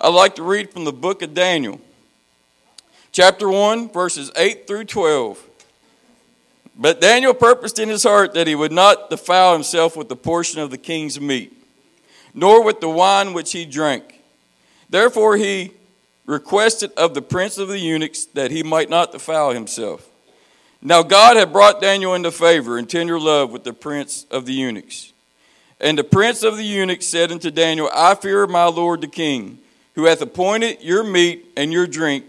I'd like to read from the book of Daniel, chapter 1, verses 8 through 12. But Daniel purposed in his heart that he would not defile himself with the portion of the king's meat, nor with the wine which he drank. Therefore he requested of the prince of the eunuchs that he might not defile himself. Now God had brought Daniel into favor and tender love with the prince of the eunuchs. And the prince of the eunuchs said unto Daniel, I fear my lord the king, who hath appointed your meat and your drink.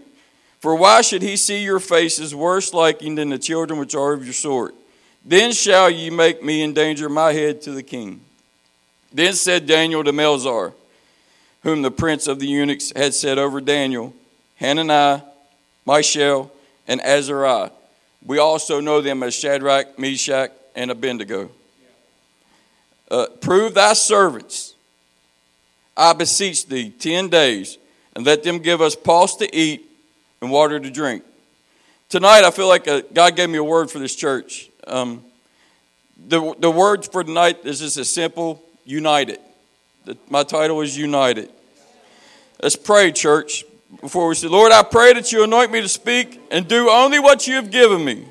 For why should he see your faces worse liking than the children which are of your sort? Then shall ye make me endanger my head to the king. Then said Daniel to Melzar, whom the prince of the eunuchs had set over Daniel, Hananiah, Mishael, and Azariah. We also know them as Shadrach, Meshach, and Abednego. Uh, prove thy servants, I beseech thee, ten days, and let them give us pulse to eat and water to drink. Tonight, I feel like a, uh, God gave me a word for this church. Um, the, the word for tonight is just a simple united. The, my title is United. Let's pray, church, before we say, Lord, I pray that you anoint me to speak and do only what you have given me.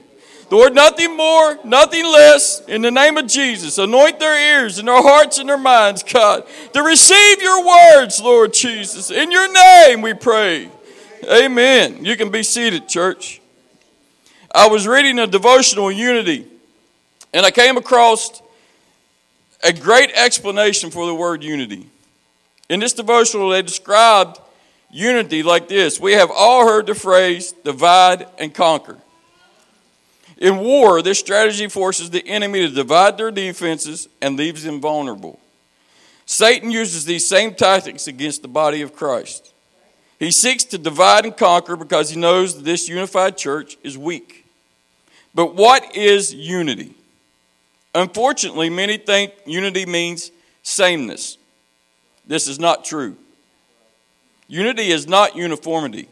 Lord, nothing more, nothing less, in the name of Jesus. Anoint their ears and their hearts and their minds, God, to receive your words, Lord Jesus. In your name we pray. Amen. You can be seated, church. I was reading a devotional unity, and I came across a great explanation for the word unity. In this devotional, they described unity like this We have all heard the phrase divide and conquer. In war, this strategy forces the enemy to divide their defenses and leaves them vulnerable. Satan uses these same tactics against the body of Christ. He seeks to divide and conquer because he knows that this unified church is weak. But what is unity? Unfortunately, many think unity means sameness. This is not true. Unity is not uniformity.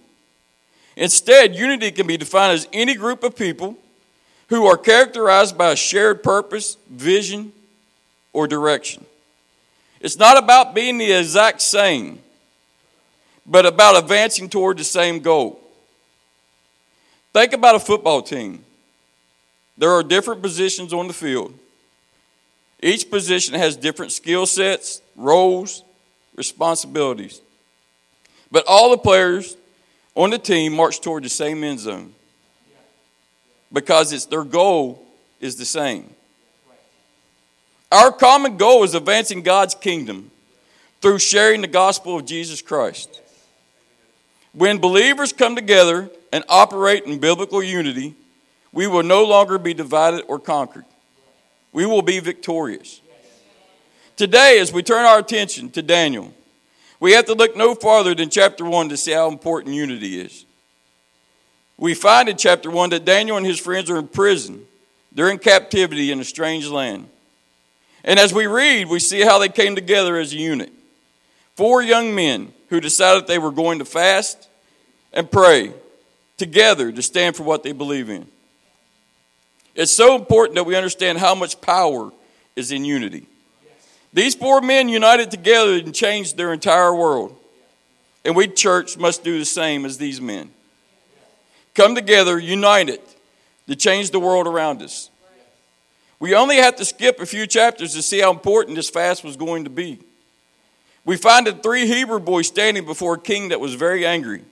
Instead, unity can be defined as any group of people who are characterized by a shared purpose, vision, or direction. It's not about being the exact same, but about advancing toward the same goal. Think about a football team. There are different positions on the field. Each position has different skill sets, roles, responsibilities. But all the players on the team march toward the same end zone because it's their goal is the same. Our common goal is advancing God's kingdom through sharing the gospel of Jesus Christ. When believers come together and operate in biblical unity, we will no longer be divided or conquered. We will be victorious. Today, as we turn our attention to Daniel, we have to look no farther than chapter 1 to see how important unity is. We find in chapter 1 that Daniel and his friends are in prison. They're in captivity in a strange land. And as we read, we see how they came together as a unit. Four young men who decided they were going to fast and pray together to stand for what they believe in. It's so important that we understand how much power is in unity. These four men united together and changed their entire world. And we, church, must do the same as these men. Come together, united, to change the world around us. We only have to skip a few chapters to see how important this fast was going to be. We find the three Hebrew boys standing before a king that was very angry.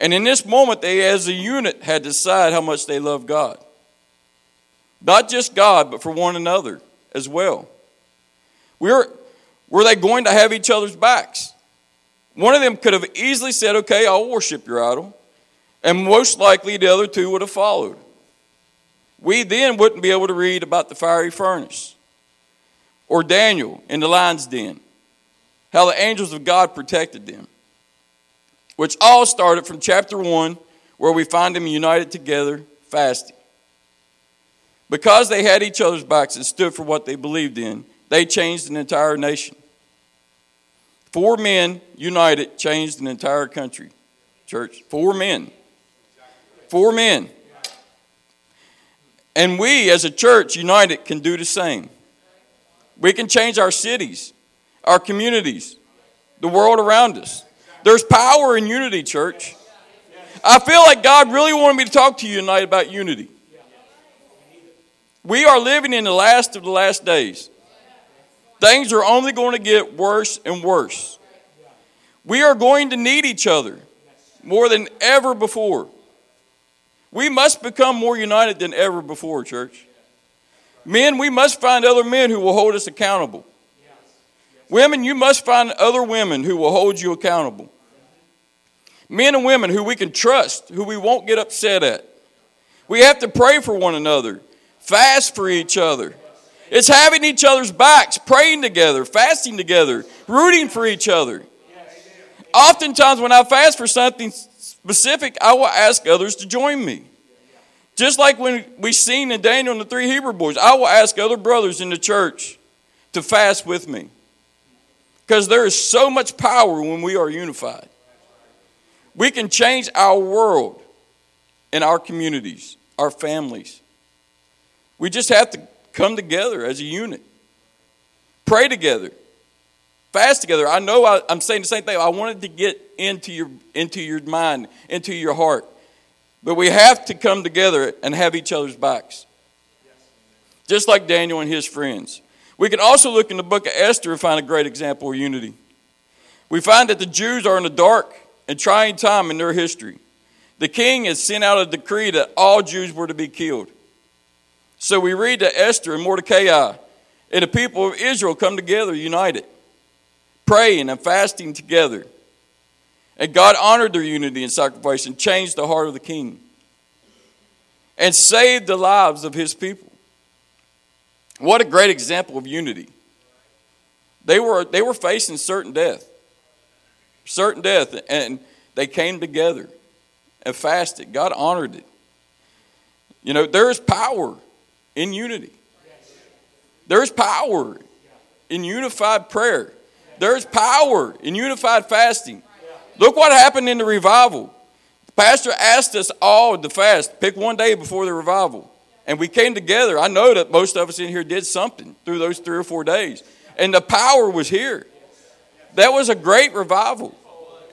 And in this moment, they, as a unit, had to decide how much they loved God. Not just God, but for one another as well. Were, were they going to have each other's backs? One of them could have easily said, Okay, I'll worship your idol. And most likely the other two would have followed. We then wouldn't be able to read about the fiery furnace or Daniel in the lion's den, how the angels of God protected them, which all started from chapter 1, where we find them united together fasting. Because they had each other's backs and stood for what they believed in, they changed an entire nation. Four men united changed an entire country. Church, four men. Four men. And we, as a church united, can do the same. We can change our cities, our communities, the world around us. There's power in unity, church. I feel like God really wanted me to talk to you tonight about unity. We are living in the last of the last days. Things are only going to get worse and worse. We are going to need each other more than ever before. We must become more united than ever before, church. Men, we must find other men who will hold us accountable. Women, you must find other women who will hold you accountable. Men and women who we can trust, who we won't get upset at. We have to pray for one another, fast for each other. It's having each other's backs, praying together, fasting together, rooting for each other. Oftentimes, when I fast for something specific, I will ask others to join me. Just like when we seen in Daniel and the three Hebrew boys, I will ask other brothers in the church to fast with me. Because there is so much power when we are unified. We can change our world and our communities, our families. We just have to come together as a unit, pray together, fast together. I know I, am saying the same thing. I wanted to get into your, into your mind, into your heart. But we have to come together and have each other's backs. Just like Daniel and his friends. We can also look in the book of Esther and find a great example of unity. We find that the Jews are in a dark and trying time in their history. The king has sent out a decree that all Jews were to be killed. So we read that Esther and Mordecai and the people of Israel come together united, praying and fasting together. And God honored their unity and sacrifice and changed the heart of the king and saved the lives of his people. What a great example of unity. They were, they were facing certain death. Certain death. And they came together and fasted. God honored it. You know, there is power in unity. There is power in unified prayer. There is power in unified fasting. Look what happened in the revival. The pastor asked us all to fast, pick one day before the revival. And we came together. I know that most of us in here did something through those three or four days. And the power was here. That was a great revival.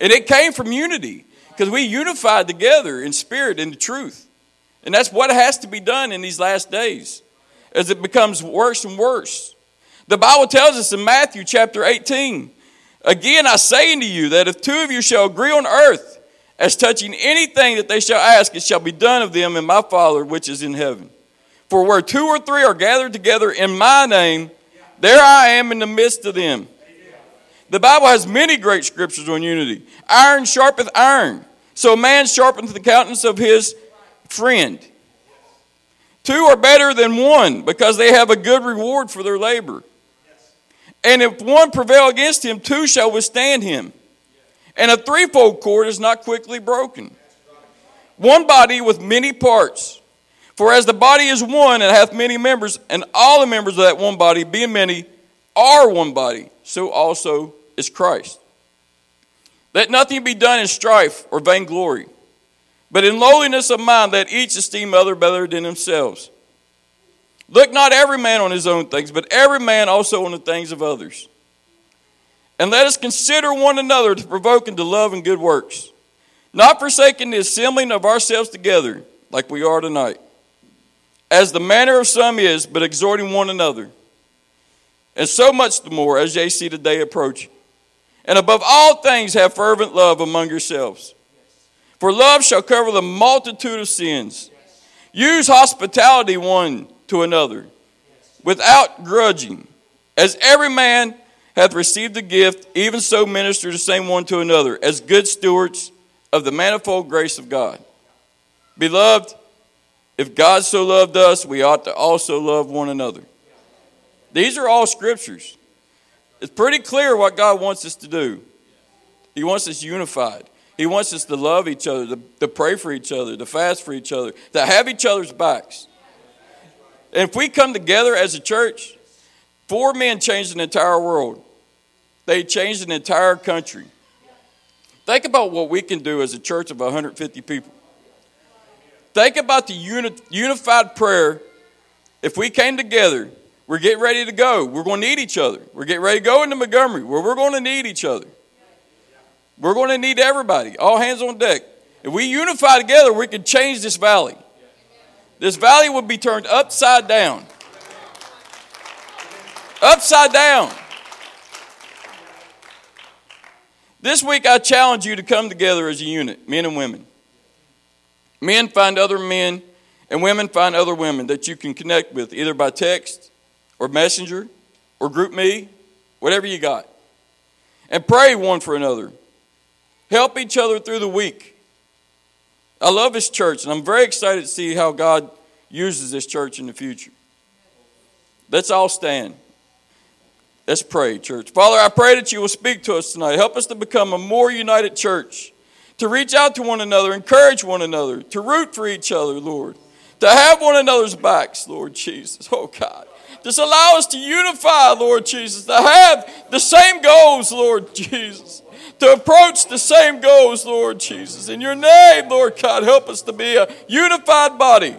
And it came from unity because we unified together in spirit and the truth. And that's what has to be done in these last days as it becomes worse and worse. The Bible tells us in Matthew chapter 18 Again, I say unto you that if two of you shall agree on earth as touching anything that they shall ask, it shall be done of them in my Father which is in heaven. For where two or three are gathered together in my name, there I am in the midst of them. The Bible has many great scriptures on unity. Iron sharpeth iron, so man sharpeneth the countenance of his friend. Two are better than one because they have a good reward for their labor. And if one prevail against him, two shall withstand him. And a threefold cord is not quickly broken. One body with many parts. For as the body is one and hath many members, and all the members of that one body, being many, are one body, so also is Christ. Let nothing be done in strife or vainglory, but in lowliness of mind let each esteem other better than themselves. Look not every man on his own things, but every man also on the things of others. And let us consider one another to provoke into love and good works, not forsaking the assembling of ourselves together, like we are tonight, as the manner of some is, but exhorting one another. And so much the more as ye see the day approaching. And above all things, have fervent love among yourselves. For love shall cover the multitude of sins. Use hospitality one to another without grudging. As every man hath received a gift, even so minister the same one to another, as good stewards of the manifold grace of God. Beloved, if God so loved us, we ought to also love one another. These are all scriptures. It's pretty clear what God wants us to do. He wants us unified. He wants us to love each other, to, to pray for each other, to fast for each other, to have each other's backs. And if we come together as a church, four men changed an entire world. They changed an entire country. Think about what we can do as a church of 150 people. Think about the uni- unified prayer. If we came together, we're getting ready to go. We're going to need each other. We're getting ready to go into Montgomery where we're going to need each other. We're going to need everybody, all hands on deck. If we unify together, we can change this valley. This valley would be turned upside down. Upside down. This week, I challenge you to come together as a unit, men and women. Men find other men, and women find other women that you can connect with, either by text or messenger or GroupMe, whatever you got. And pray one for another. Help each other through the week. I love this church, and I'm very excited to see how God uses this church in the future. Let's all stand. Let's pray, church. Father, I pray that you will speak to us tonight. Help us to become a more united church, to reach out to one another, encourage one another, to root for each other, Lord, to have one another's backs, Lord Jesus. Oh, God. Just allow us to unify, Lord Jesus, to have the same goals, Lord Jesus to approach the same goals, Lord Jesus. In your name, Lord God, help us to be a unified body.